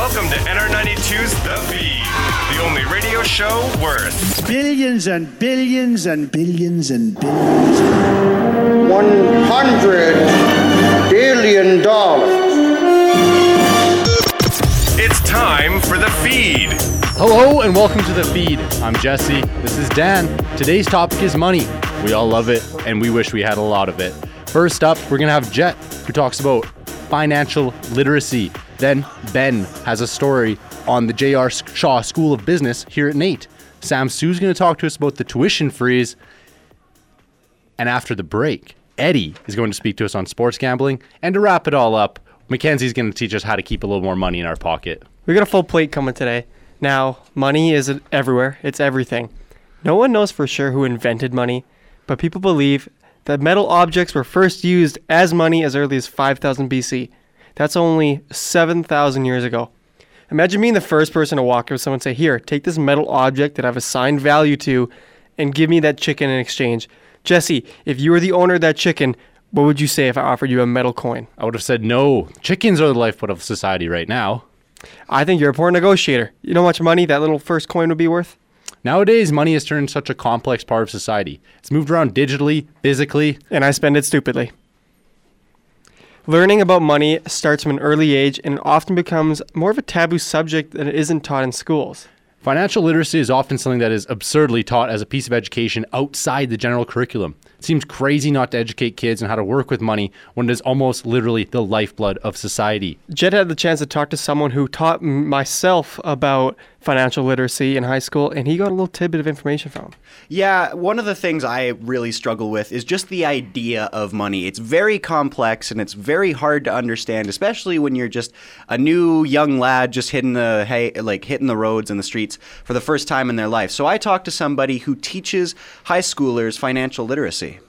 Welcome to NR92's The Feed, the only radio show worth billions and billions and billions and billions. One hundred billion dollars. It's time for The Feed. Hello and welcome to the feed. I'm Jesse. This is Dan. Today's topic is money. We all love it and we wish we had a lot of it. First up, we're going to have Jett, who talks about financial literacy. Then Ben has a story on the J.R. Shaw School of Business here at NAIT. Sam Sue's going to talk to us about the tuition freeze. And after the break, Eddie is going to speak to us on sports gambling. And to wrap it all up, MacKenzie's going to teach us how to keep a little more money in our pocket. We got a full plate coming today. Now, money is everywhere. It's everything. No one knows for sure who invented money, but people believe that metal objects were first used as money as early as 5000 BC. That's only 7,000 years ago. Imagine being the first person to walk up to someone and say, Here, take this metal object that I've assigned value to and give me that chicken in exchange. Jesse, if you were the owner of that chicken, what would you say if I offered you a metal coin? I would have said no. Chickens are the lifeblood of society right now. I think you're a poor negotiator. You know how much money that little first coin would be worth? Nowadays, money has turned such a complex part of society. It's moved around digitally, physically. And I spend it stupidly. Learning about money starts from an early age and it often becomes more of a taboo subject than it isn't taught in schools. Financial literacy is often something that is absurdly taught as a piece of education outside the general curriculum. It seems crazy not to educate kids on how to work with money when it is almost literally the lifeblood of society. Jett had the chance to talk to someone who taught myself about financial literacy in high school, and he got a little tidbit of information from him. Yeah, one of the things I really struggle with is just the idea of money. It's very complex and it's very hard to understand, especially when you're just a new young lad just hitting the hey, like hitting the roads and the streets for the first time in their life. So I talked to somebody who teaches high schoolers financial literacy.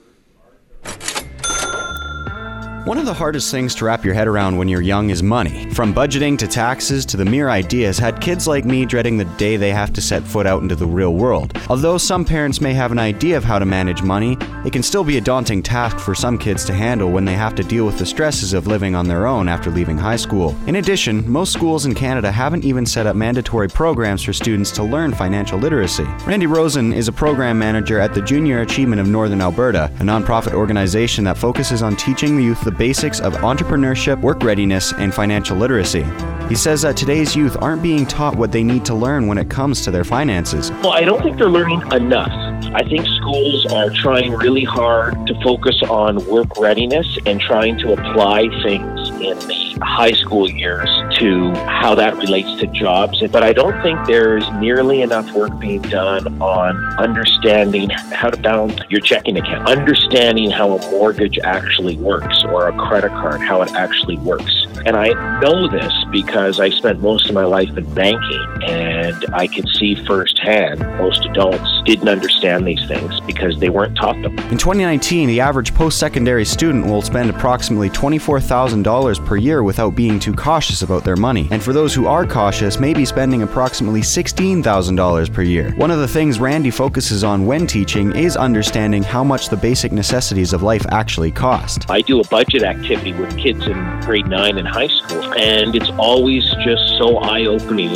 One of the hardest things to wrap your head around when you're young is money. From budgeting to taxes to the mere idea has had kids like me dreading the day they have to set foot out into the real world. Although some parents may have an idea of how to manage money, it can still be a daunting task for some kids to handle when they have to deal with the stresses of living on their own after leaving high school. In addition, most schools in Canada haven't even set up mandatory programs for students to learn financial literacy. Randy Rosen is a program manager at the Junior Achievement of Northern Alberta, a nonprofit organization that focuses on teaching the youth the basics of entrepreneurship, work readiness, and financial literacy. He says that today's youth aren't being taught what they need to learn when it comes to their finances. Well, I don't think they're learning enough. I think schools are trying really hard to focus on work readiness and trying to apply things in the high school years to how that relates to jobs. But I don't think there's nearly enough work being done on understanding how to balance your checking account, understanding how a mortgage actually works or a credit card, how it actually works. And I know this because I spent most of my life in banking and I could see firsthand most adults didn't understand these things because they weren't taught them. In 2019, the average post secondary student will spend approximately $24,000 per year without being too cautious about their money. And for those who are cautious, may be spending approximately $16,000 per year. One of the things Randy focuses on when teaching is understanding how much the basic necessities of life actually cost. I do a budget activity with kids in grade 9 and high school, and it's always just so eye opening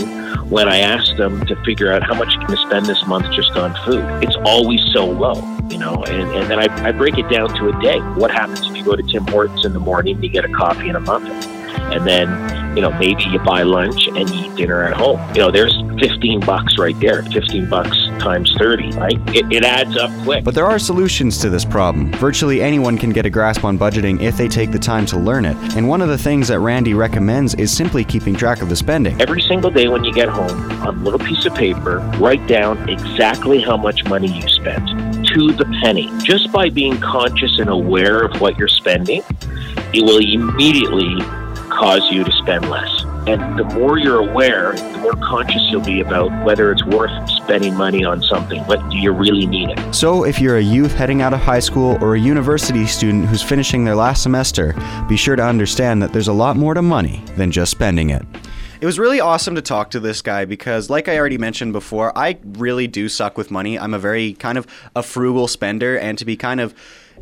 when I ask them to figure out how much you can spend this month just on food. It's always so low, you know, and, and then I, I break it down to a day. What happens if you go to Tim Hortons in the morning, and you get a coffee and a muffin? And then, you know, maybe you buy lunch and eat dinner at home. You know, there's 15 bucks right there. 15 bucks times 30, right? It, it adds up quick. But there are solutions to this problem. Virtually anyone can get a grasp on budgeting if they take the time to learn it. And one of the things that Randy recommends is simply keeping track of the spending. Every single day when you get home, on a little piece of paper, write down exactly how much money you spent to the penny. Just by being conscious and aware of what you're spending, it will immediately cause you to spend less. And the more you're aware, the more conscious you'll be about whether it's worth spending money on something. What do you really need it? So, if you're a youth heading out of high school or a university student who's finishing their last semester, be sure to understand that there's a lot more to money than just spending it. It was really awesome to talk to this guy because, like I already mentioned before, I really do suck with money. I'm a very kind of a frugal spender, and to be kind of,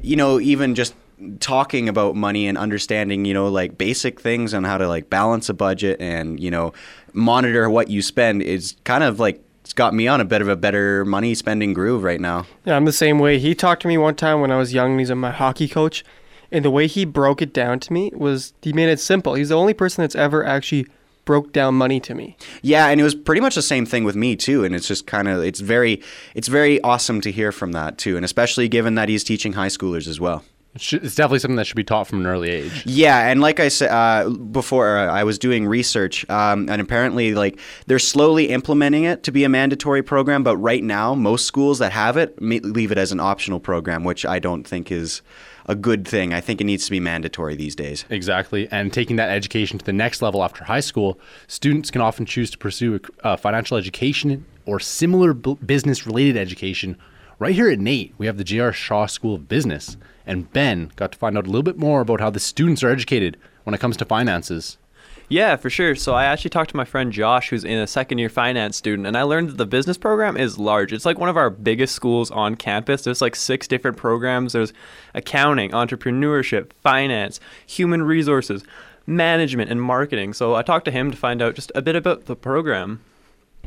you know, even just talking about money and understanding, you know, like basic things on how to like balance a budget and, you know, monitor what you spend is kind of like it's got me on a bit of a better money spending groove right now. Yeah, I'm the same way. He talked to me one time when I was young. and He's my hockey coach, and the way he broke it down to me was he made it simple. He's the only person that's ever actually broke down money to me. Yeah, and it was pretty much the same thing with me too. And it's just kind of it's very it's very awesome to hear from that too, and especially given that he's teaching high schoolers as well. It's definitely something that should be taught from an early age. Yeah, and like I said uh, before, uh, I was doing research, um, and apparently, like they're slowly implementing it to be a mandatory program. But right now, most schools that have it leave it as an optional program, which I don't think is a good thing. I think it needs to be mandatory these days. Exactly. And taking that education to the next level after high school, students can often choose to pursue uh, financial education or similar bu- business related education. Right here at NAIT, we have the J.R. Shaw School of Business. And Ben got to find out a little bit more about how the students are educated when it comes to finances. Yeah, for sure. So I actually talked to my friend Josh, who's in a second year finance student, and I learned that the business program is large. It's like one of our biggest schools on campus. There's like six different programs. There's accounting, entrepreneurship, finance, human resources, management, and marketing. So I talked to him to find out just a bit about the program.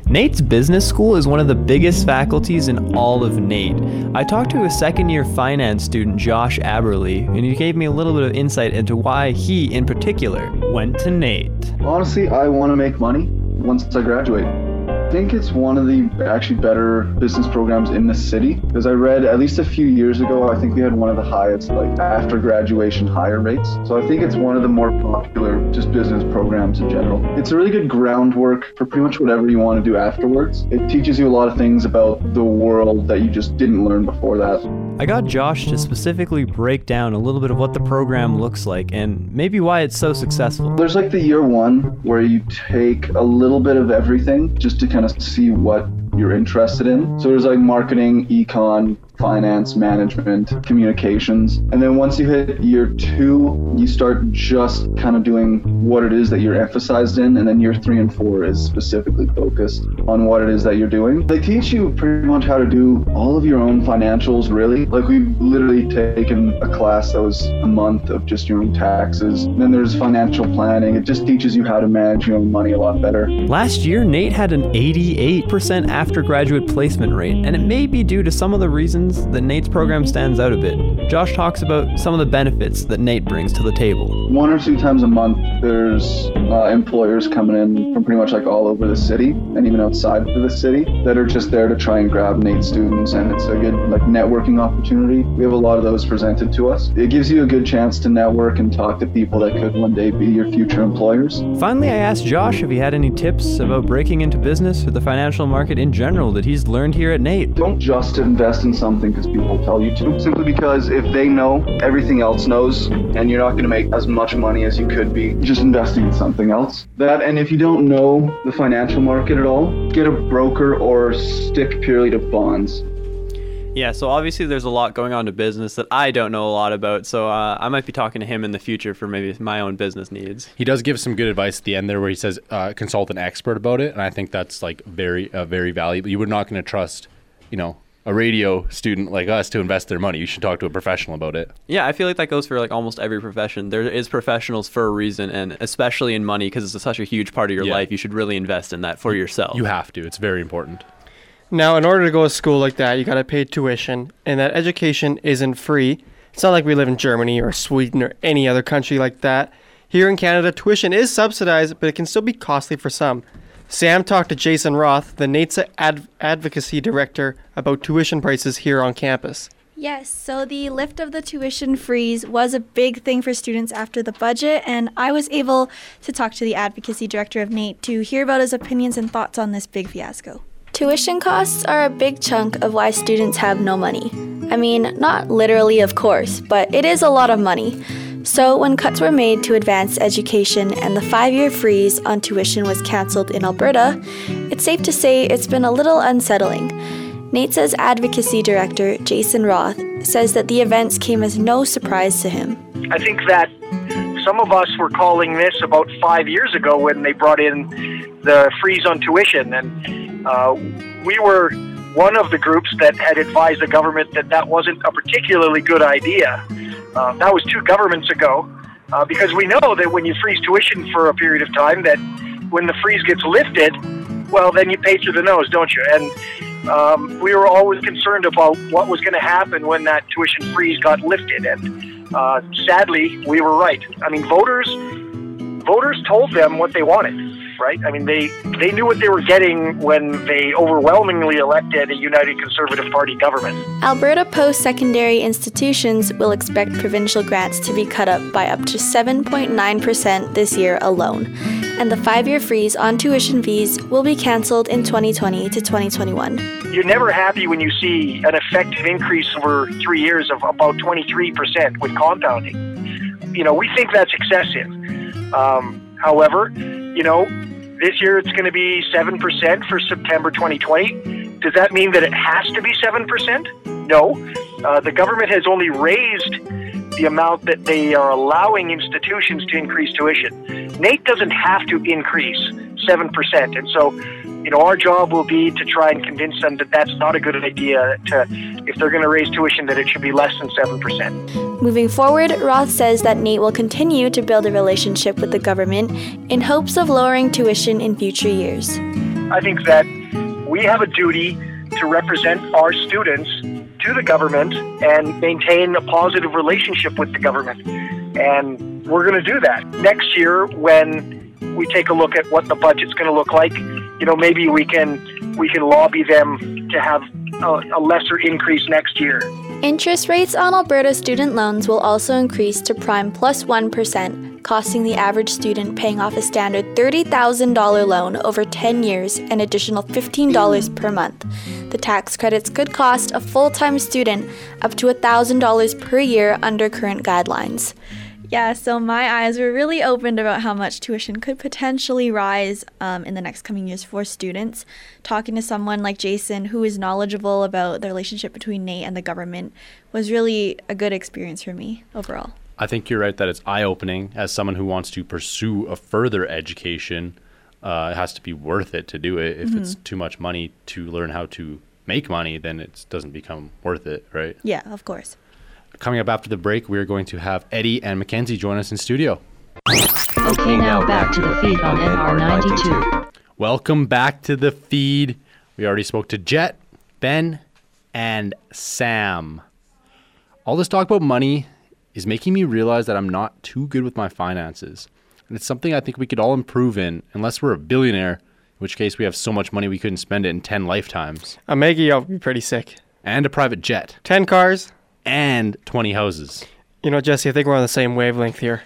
NAIT's business school is one of the biggest faculties in all of NAIT. I talked to a second year finance student, Josh Aberley, and he gave me a little bit of insight into why he, in particular, went to NAIT. Honestly, I want to make money once I graduate. I think it's one of the actually better business programs in the city because I read at least a few years ago, I think we had one of the highest like after graduation hire rates. So I think it's one of the more popular just business programs in general. It's a really good groundwork for pretty much whatever you want to do afterwards. It teaches you a lot of things about the world that you just didn't learn before that. I got Josh to specifically break down a little bit of what the program looks like and maybe why it's so successful. There's like the year one where you take a little bit of everything just to kind of see what you're interested in. So there's like marketing, econ, finance, management, communications. And then once you hit year two, you start just kind of doing what it is that you're emphasized in. And then year three and four is specifically focused on what it is that you're doing. They teach you pretty much how to do all of your own financials, really. Like we've literally taken a class that was a month of just your own taxes. And then there's financial planning. It just teaches you how to manage your own money a lot better. Last year, NAIT had an 88% after graduate placement rate, and it may be due to some of the reasons that NAIT's program stands out a bit. Josh talks about some of the benefits that NAIT brings to the table. One or two times a month, there's uh, employers coming in from pretty much like all over the city and even outside of the city that are just there to try and grab NAIT students, and it's a good like networking opportunity. We have a lot of those presented to us. It gives you a good chance to network and talk to people that could one day be your future employers. Finally, I asked Josh if he had any tips about breaking into business or the financial market in general that he's learned here at NAIT. Don't just invest in something because people tell you to. Simply because if they know, everything else knows, and you're not going to make as much money as you could be just investing in something else. That, and if you don't know the financial market at all, get a broker or stick purely to bonds. Yeah, so obviously there's a lot going on to business that I don't know a lot about, so uh, I might be talking to him in the future for maybe my own business needs. He does give some good advice at the end there where he says uh, consult an expert about it. And I think that's like very, uh, very valuable. You were not going to trust, you know, a radio student like us to invest their money. You should talk to a professional about it. Yeah, I feel like that goes for like almost every profession. There is professionals for a reason, and especially in money because it's such a huge part of your Yeah. life. You should really invest in that for yourself. You have to. It's very important. Now, in order to go to school like that, you got to pay tuition, and that education isn't free. It's not like we live in Germany or Sweden or any other country like that. Here in Canada, tuition is subsidized, but it can still be costly for some. Sam talked to Jason Roth, the NATSA ad- advocacy director, about tuition prices here on campus. Yes, so the lift of the tuition freeze was a big thing for students after the budget, and I was able to talk to the advocacy director of NAIT to hear about his opinions and thoughts on this big fiasco. Tuition costs are a big chunk of why students have no money. I mean, not literally, of course, but it is a lot of money. So, when cuts were made to advanced education and the five year freeze on tuition was cancelled in Alberta, it's safe to say it's been a little unsettling. NATSA's advocacy director, Jason Roth, says that the events came as no surprise to him. I think that some of us were calling this about five years ago when they brought in the freeze on tuition, and uh, we were one of the groups that had advised the government that that wasn't a particularly good idea. Uh, that was two governments ago, uh, because we know that when you freeze tuition for a period of time, that when the freeze gets lifted, well, then you pay through the nose, don't you? And um, we were always concerned about what was going to happen when that tuition freeze got lifted, and uh, sadly, we were right. I mean, voters voters told them what they wanted, right? I mean, they they knew what they were getting when they overwhelmingly elected a United Conservative Party government. Alberta post secondary institutions will expect provincial grants to be cut up by up to 7.9% this year alone, and the five year freeze on tuition fees will be cancelled in 2020 to 2021. You're never happy when you see an effective increase over three years of about 23% with compounding. You know, we think that's excessive. Um, however, you know, this year it's going to be 7% for September 2020. Does that mean that it has to be 7%? No. Uh, the government has only raised the amount that they are allowing institutions to increase tuition. NAIT doesn't have to increase 7%. And so, you know, our job will be to try and convince them that that's not a good idea, to, if they're going to raise tuition, that it should be less than 7%. Moving forward, Roth says that NAIT will continue to build a relationship with the government in hopes of lowering tuition in future years. I think that we have a duty to represent our students to the government and maintain a positive relationship with the government. And we're going to do that. Next year, when we take a look at what the budget's going to look like, you know, maybe we can we can lobby them to have a, a lesser increase next year. Interest rates on Alberta student loans will also increase to prime plus 1, costing the average student paying off a standard $30,000 loan over 10 years an additional $15 per month. The tax credits could cost a full time student up to $1,000 per year under current guidelines. Yeah, so my eyes were really opened about how much tuition could potentially rise um, in the next coming years for students. Talking to someone like Jason, who is knowledgeable about the relationship between NAIT and the government, was really a good experience for me overall. I think you're right that it's eye opening as someone who wants to pursue a further education. Uh, it has to be worth it to do it. If it's Mhm. too much money to learn how to make money, then it doesn't become worth it, right? Yeah, of course. Coming up after the break, we are going to have Eddie and MacKenzie join us in studio. Okay, now back to the feed on NR92. Welcome back to the feed. We already spoke to Jett, Ben, and Sam. All this talk about money is making me realize that I'm not too good with my finances. And it's something I think we could all improve in, unless we're a billionaire, in which case we have so much money we couldn't spend it in 10 lifetimes. A Maggie would be pretty sick. And a private jet. 10 cars. And 20 houses. You know, Jesse, I think we're on the same wavelength here.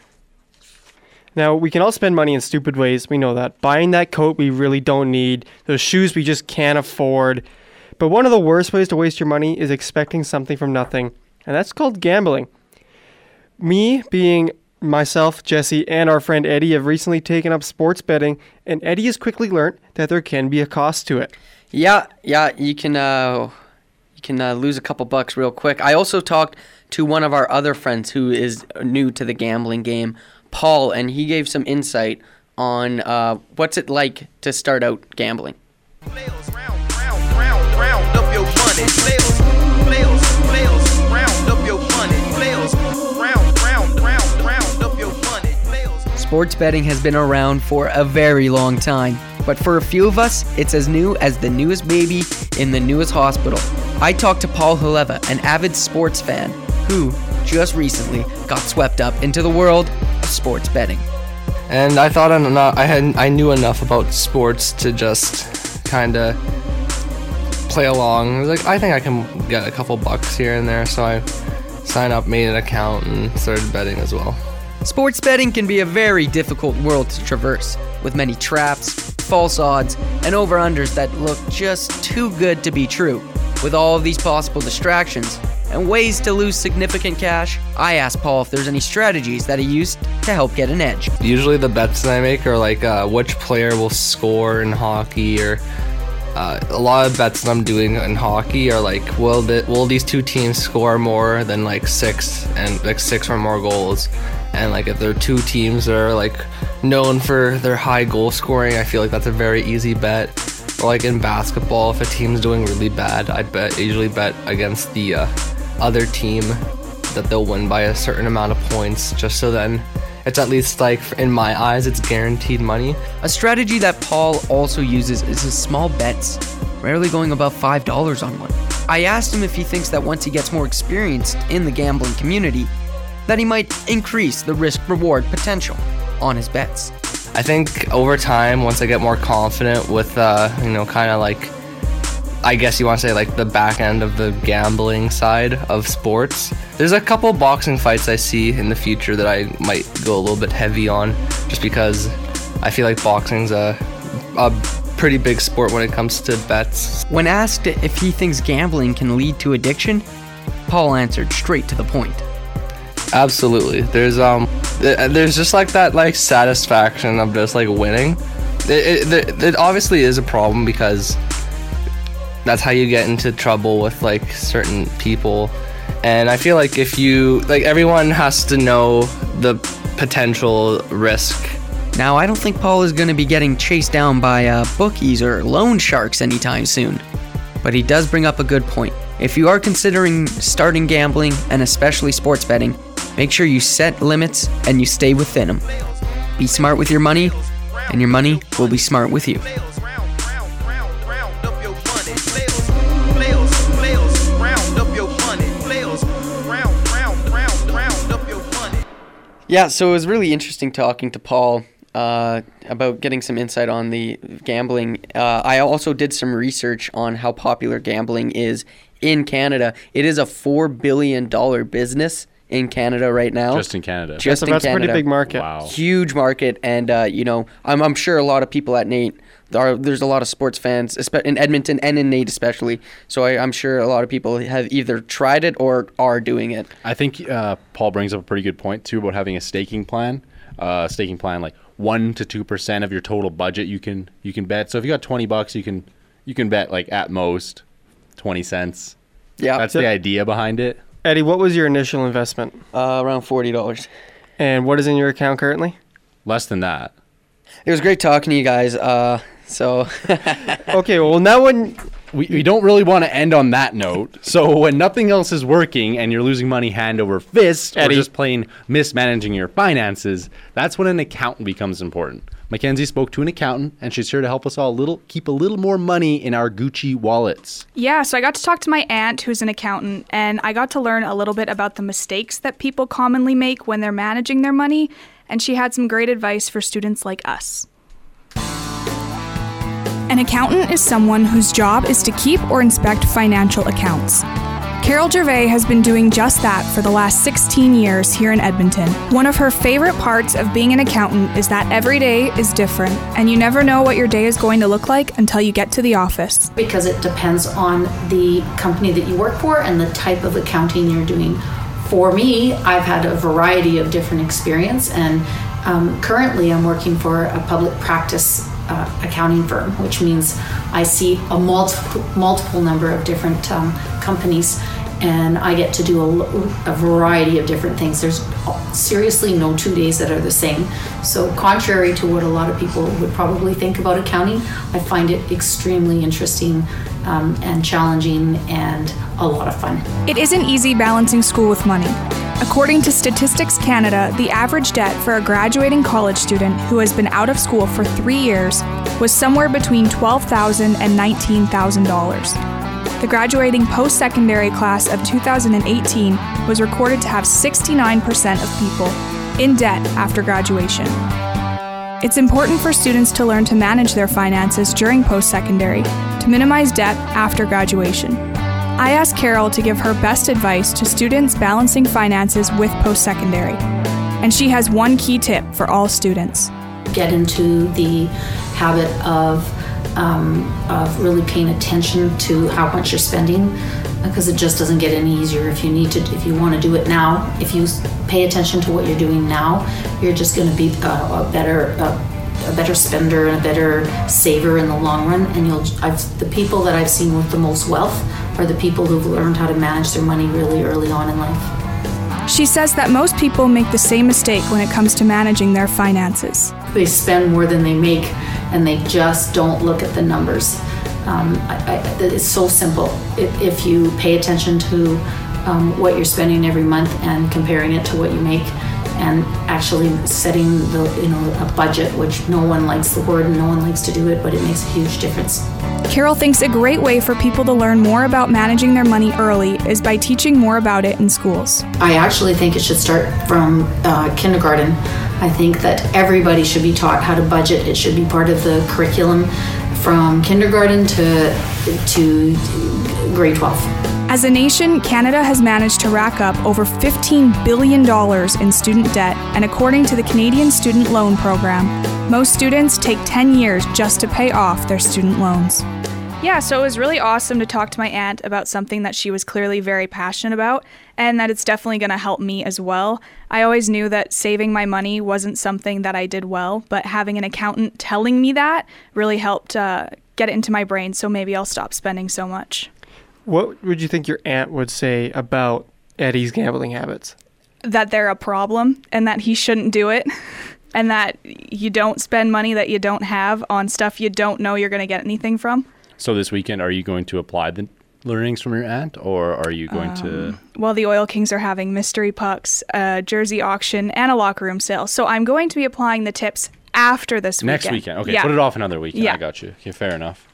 Now, we can all spend money in stupid ways. We know that. Buying that coat we really don't need, those shoes we just can't afford. But one of the worst ways to waste your money is expecting something from nothing, and that's called gambling. Me, being myself, Jesse, and our friend Eddie, have recently taken up sports betting, and Eddie has quickly learned that there can be a cost to it. Yeah, yeah, you can uh, you can uh, lose a couple bucks real quick. I also talked to one of our other friends who is new to the gambling game, Paul, and he gave some insight on uh, what's it like to start out gambling. Sports betting has been around for a very long time, but for a few of us, it's as new as the newest baby in the newest hospital. I talked to Paul Haleva, an avid sports fan, who just recently got swept up into the world of sports betting. and I thought I'm not, I had I knew enough about sports to just kind of play along. I was like, I think I can get a couple bucks here and there, so I signed up, made an account, and started betting as well. Sports betting can be a very difficult world to traverse, with many traps, false odds, and over unders that look just too good to be true. With all of these possible distractions and ways to lose significant cash, I asked Paul if there's any strategies that he used to help get an edge. Usually the bets that I make are like uh, which player will score in hockey, or uh, a lot of bets that I'm doing in hockey are like, will the, will these two teams score more than like six and like six or more goals? And like if they're two teams that are like known for their high goal scoring, I feel like that's a very easy bet. Like in basketball, if a team's doing really bad, I'd bet usually bet against the uh, other team that they'll win by a certain amount of points, just so then it's at least like in my eyes, it's guaranteed money. A strategy that Paul also uses is his small bets, rarely going above $5 on one. I asked him if he thinks that once he gets more experienced in the gambling community, that he might increase the risk reward potential on his bets. I think over time, once I get more confident with, uh, you know, kind of like, I guess you want to say like the back end of the gambling side of sports. There's a couple boxing fights I see in the future that I might go a little bit heavy on, just because I feel like boxing's a, a pretty big sport when it comes to bets. When asked if he thinks gambling can lead to addiction, Paul answered straight to the point. Absolutely. There's um, there's just like that like satisfaction of just like winning. It, it, it obviously is a problem because that's how you get into trouble with like certain people. And I feel like if you like everyone has to know the potential risk. Now, I don't think Paul is going to be getting chased down by uh, bookies or loan sharks anytime soon. But he does bring up a good point. If you are considering starting gambling, and especially sports betting, make sure you set limits and you stay within them. Be smart with your money, and your money will be smart with you. Yeah, so it was really interesting talking to Paul uh, about getting some insight on the gambling. Uh, I also did some research on how popular gambling is in Canada. It is a four billion dollar business in Canada right now. Just in Canada. Just so in that's a pretty big market. Wow. Huge market, and uh, you know, I'm, I'm sure a lot of people at NAIT. Are, there's a lot of sports fans in Edmonton and in NAIT especially. So I, I'm sure a lot of people have either tried it or are doing it. I think uh, Paul brings up a pretty good point too about having a staking plan. Uh, staking plan like one to two percent of your total budget you can you can bet. So if you got twenty bucks, you can you can bet like at most twenty cents. Yeah, that's the idea behind it. Eddie, what was your initial investment? Uh, around forty dollars. And what is in your account currently? Less than that. It was great talking to you guys. Uh, so okay, well now when we, we don't really want to end on that note. So when nothing else is working and you're losing money hand over fist Eddie. or just plain mismanaging your finances, that's when an accountant becomes important. MacKenzie spoke to an accountant and she's here to help us all a little keep a little more money in our Gucci wallets. Yeah, so I got to talk to my aunt, who's an accountant, and I got to learn a little bit about the mistakes that people commonly make when they're managing their money, and she had some great advice for students like us. An accountant is someone whose job is to keep or inspect financial accounts. Carol Gervais has been doing just that for the last 16 years here in Edmonton. One of her favorite parts of being an accountant is that every day is different, and you never know what your day is going to look like until you get to the office. because it depends on the company that you work for and the type of accounting you're doing. For me, I've had a variety of different experience, and um, currently I'm working for a public practice uh, accounting firm, which means I see a multiple multiple number of different um, companies, and I get to do a variety of different things. There's seriously no two days that are the same. So, contrary to what a lot of people would probably think about accounting, I find it extremely interesting um, and challenging and a lot of fun. It isn't easy balancing school with money. According to Statistics Canada, the average debt for a graduating college student who has been out of school for three years was somewhere between $12,000 and $19,000. The graduating post secondary class of 2018 was recorded to have 69% of people in debt after graduation. It's important for students to learn to manage their finances during post secondary to minimize debt after graduation. I asked Carol to give her best advice to students balancing finances with post secondary, and she has one key tip for all students. Get into the habit of um, of really paying attention to how much you're spending because it just doesn't get any easier if you need to if you want to do it now if you pay attention to what you're doing now you're just going to be a, a better a, a better spender and a better saver in the long run and you'll I've, the people that I've seen with the most wealth are the people who've learned how to manage their money really early on in life She says that most people make the same mistake when it comes to managing their finances. they spend more than they make and they just don't look at the numbers. Um, I, I, it's so simple. If, if you pay attention to um, what you're spending every month and comparing it to what you make and actually setting the you know a budget which no one likes the word and no one likes to do it but it makes a huge difference Carol thinks a great way for people to learn more about managing their money early is by teaching more about it in schools. I actually think it should start from uh, kindergarten. I think that everybody should be taught how to budget. It should be part of the curriculum from kindergarten to to grade 12. As a nation, Canada has managed to rack up over $15 billion in student debt, and according to the Canadian Student Loan Program, most students take 10 years just to pay off their student loans. Yeah, so it was really awesome to talk to my aunt about something that she was clearly very passionate about, and that it's definitely going to help me as well. I always knew that saving my money wasn't something that I did well, but having an accountant telling me that really helped uh, get it into my brain, so maybe I'll stop spending so much. What would you think your aunt would say about Eddie's gambling habits? That they're a problem and that he shouldn't do it, and that you don't spend money that you don't have on stuff you don't know you're going to get anything from. So this weekend, are you going to apply the learnings from your aunt, or are you going to? Um, Well, the Oil Kings are having mystery pucks, a jersey auction, and a locker room sale. So I'm going to be applying the tips after this Next weekend. Next weekend. Okay, Yeah. put it off another weekend. Yeah. I got you. Okay, fair enough.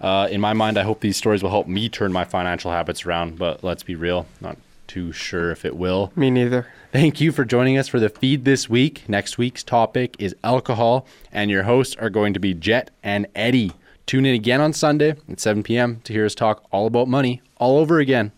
Uh, in my mind, I hope these stories will help me turn my financial habits around, but let's be real, not too sure if it will. Me neither. Thank you for joining us for the feed this week. Next week's topic is alcohol, and your hosts are going to be Jett and Eddie. Tune in again on Sunday at 7 p.m. to hear us talk all about money all over again.